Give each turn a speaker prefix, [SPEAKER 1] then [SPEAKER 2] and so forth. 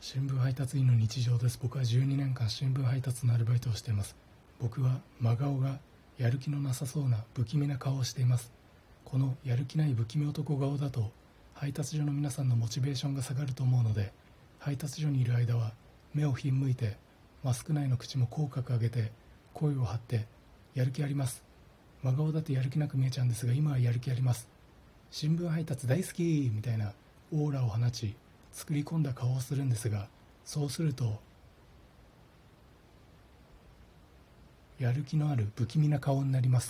[SPEAKER 1] 新聞配達員の日常です。僕は12年間新聞配達のアルバイトをしています。僕は真顔がやる気のなさそうな不気味な顔をしています。このやる気ない不気味男顔だと配達所の皆さんのモチベーションが下がると思うので配達所にいる間は目をひんむいてマスク内の口も口角上げて声を張ってやる気あります。真顔だとやる気なく見えちゃうんですが今はやる気あります。新聞配達大好きみたいなオーラを放ち作り込んだ顔をするんですがそうするとやる気のある不気味な顔になります。